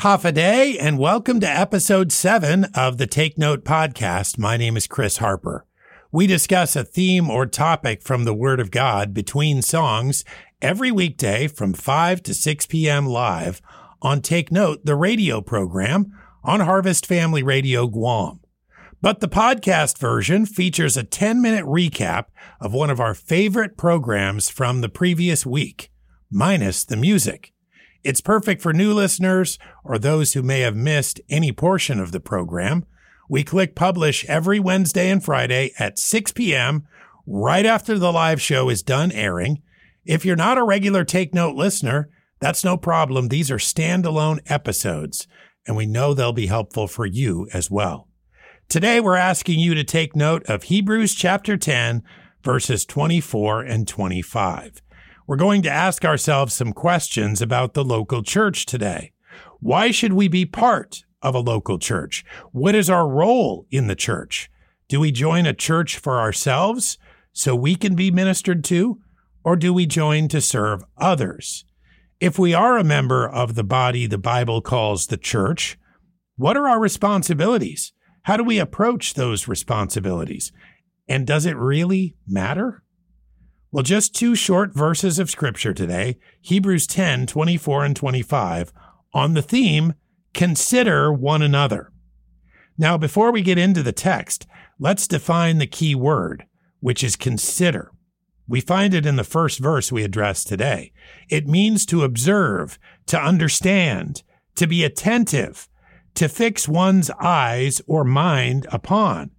Hafa Adai, and welcome to episode seven of the Take Note podcast. My name is Chris Harper. We discuss a theme or topic from the Word of God between songs every weekday from 5 to 6 p.m. live on Take Note, the radio program on Harvest Family Radio Guam. But the podcast version features a 10 minute recap of one of our favorite programs from the previous week, minus the music. It's perfect for new listeners or those who may have missed any portion of the program. We click publish every Wednesday and Friday at 6 p.m. right after the live show is done airing. If you're not a regular Take Note listener, that's no problem. These are standalone episodes, and we know they'll be helpful for you as well. Today, we're asking you to take note of Hebrews chapter 10, verses 24 and 25 we're going to ask ourselves some questions about the local church today. Why should we be part of a local church? What is our role in the church? Do we join a church for ourselves so we can be ministered to, or do we join to serve others? If we are a member of the body the Bible calls the church, what are our responsibilities? How do we approach those responsibilities? And does it really matter? Well, just two short verses of scripture today, Hebrews 10, 24 and 25, on the theme, consider one another. Now, before we get into the text, let's define the key word, which is consider. We find it in the first verse we addressed today. It means to observe, to understand, to be attentive, to fix one's eyes or mind upon.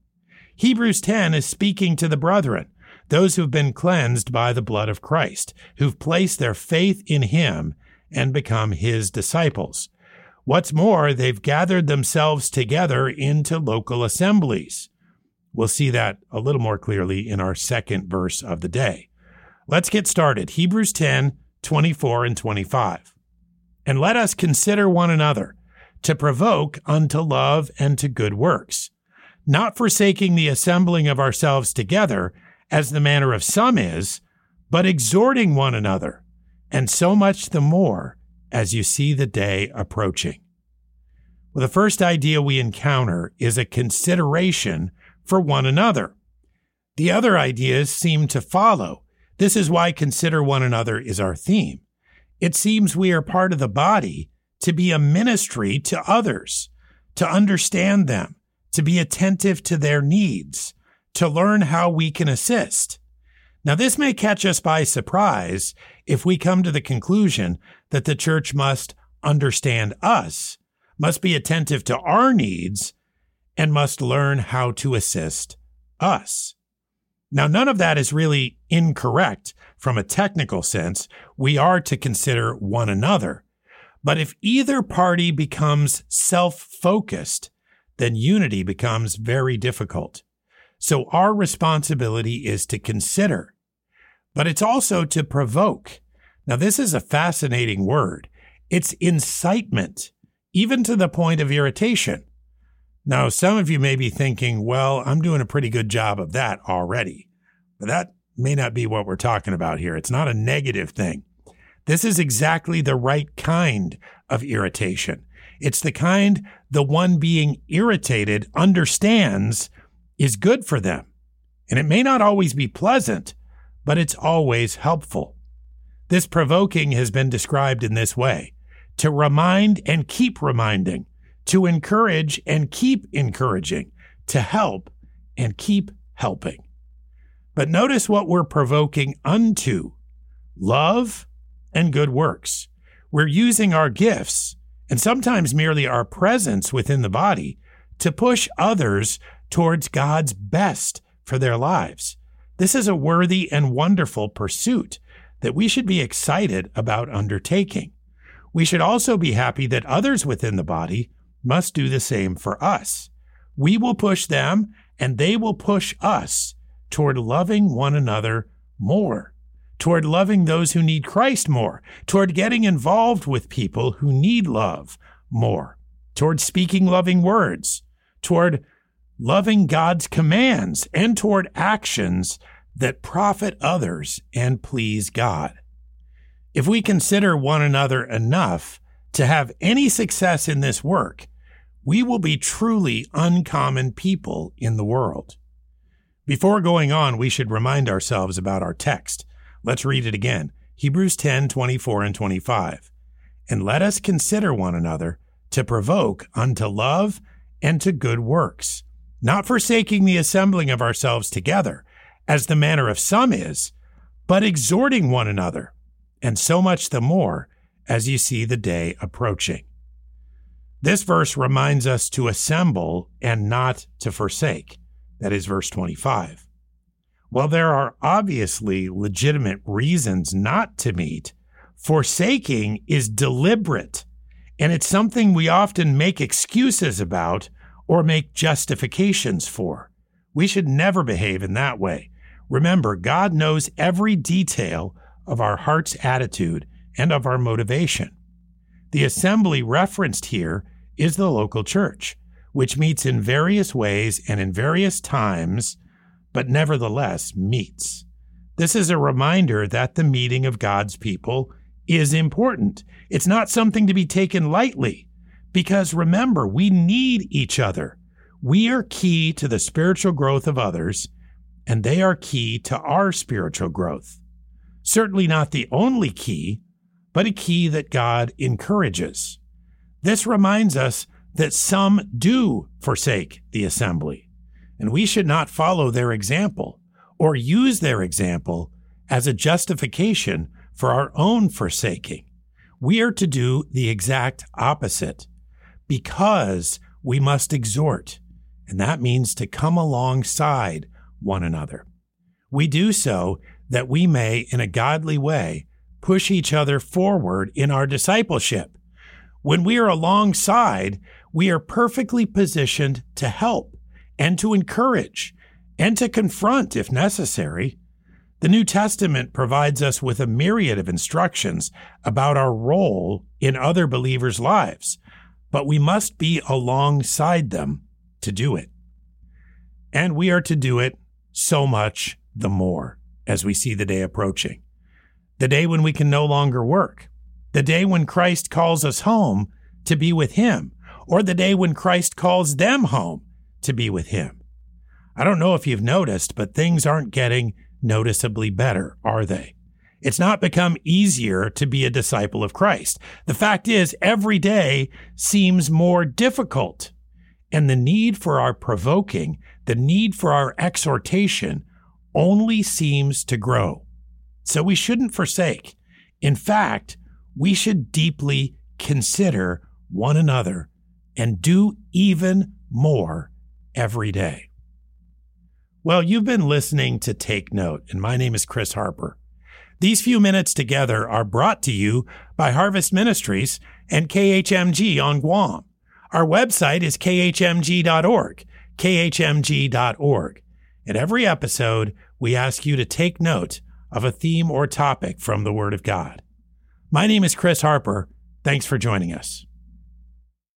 Hebrews 10 is speaking to the brethren those who've been cleansed by the blood of Christ, who've placed their faith in him and become his disciples. What's more, they've gathered themselves together into local assemblies. We'll see that a little more clearly in our second verse of the day. Let's get started. Hebrews 10, 24 and 25. And let us consider one another to provoke unto love and to good works, not forsaking the assembling of ourselves together as the manner of some is, but exhorting one another, and so much the more as you see the day approaching. Well, the first idea we encounter is a consideration for one another. The other ideas seem to follow. This is why consider one another is our theme. It seems we are part of the body to be a ministry to others, to understand them, to be attentive to their needs, to learn how we can assist. Now, this may catch us by surprise if we come to the conclusion that the church must understand us, must be attentive to our needs, and must learn how to assist us. Now, none of that is really incorrect from a technical sense. We are to consider one another. But if either party becomes self focused, then unity becomes very difficult. So our responsibility is to consider, but it's also to provoke. Now, this is a fascinating word. It's incitement, even to the point of irritation. Now, some of you may be thinking, well, I'm doing a pretty good job of that already. But that may not be what we're talking about here. It's not a negative thing. This is exactly the right kind of irritation. It's the kind the one being irritated understands is good for them. And it may not always be pleasant, but it's always helpful. This provoking has been described in this way to remind and keep reminding, to encourage and keep encouraging, to help and keep helping. But notice what we're provoking unto love and good works. We're using our gifts and sometimes merely our presence within the body to push others towards God's best for their lives. This is a worthy and wonderful pursuit that we should be excited about undertaking. We should also be happy that others within the body must do the same for us. We will push them and they will push us toward loving one another more, toward loving those who need Christ more, toward getting involved with people who need love more, toward speaking loving words, toward loving God's commands and toward actions that profit others and please God. If we consider one another enough, to have any success in this work, we will be truly uncommon people in the world. Before going on, we should remind ourselves about our text. Let's read it again. Hebrews 10, 24 and 25. And let us consider one another to provoke unto love and to good works, not forsaking the assembling of ourselves together, as the manner of some is, but exhorting one another, and so much the more as you see the day approaching. This verse reminds us to assemble and not to forsake. That is verse 25. While there are obviously legitimate reasons not to meet, forsaking is deliberate, and it's something we often make excuses about or make justifications for. We should never behave in that way. Remember, God knows every detail of our heart's attitude and of our motivation. The assembly referenced here is the local church which meets in various ways and in various times, but nevertheless meets. This is a reminder that the meeting of God's people is important. It's not something to be taken lightly, because remember, we need each other. We are key to the spiritual growth of others, and they are key to our spiritual growth. Certainly not the only key, but a key that God encourages. This reminds us that some do forsake the assembly, and we should not follow their example or use their example as a justification for our own forsaking. We are to do the exact opposite because we must exhort, and that means to come alongside one another. We do so that we may, in a godly way, push each other forward in our discipleship. When we are alongside, we are perfectly positioned to help and to encourage and to confront if necessary. The New Testament provides us with a myriad of instructions about our role in other believers' lives, but we must be alongside them to do it. And we are to do it so much the more as we see the day approaching. The day when we can no longer work, the day when Christ calls us home to be with Him, or the day when Christ calls them home to be with Him. I don't know if you've noticed, but things aren't getting noticeably better, are they? It's not become easier to be a disciple of Christ. The fact is, every day seems more difficult. And the need for our provoking, the need for our exhortation only seems to grow. So we shouldn't forsake. In fact, we should deeply consider one another and do even more every day. Well, you've been listening to Take Note, and my name is Chris Harper. These few minutes together are brought to you by Harvest Ministries and KHMG on Guam. Our website is khmg.org, khmg.org. In every episode, we ask you to take note of a theme or topic from the Word of God. My name is Chris Harper. Thanks for joining us.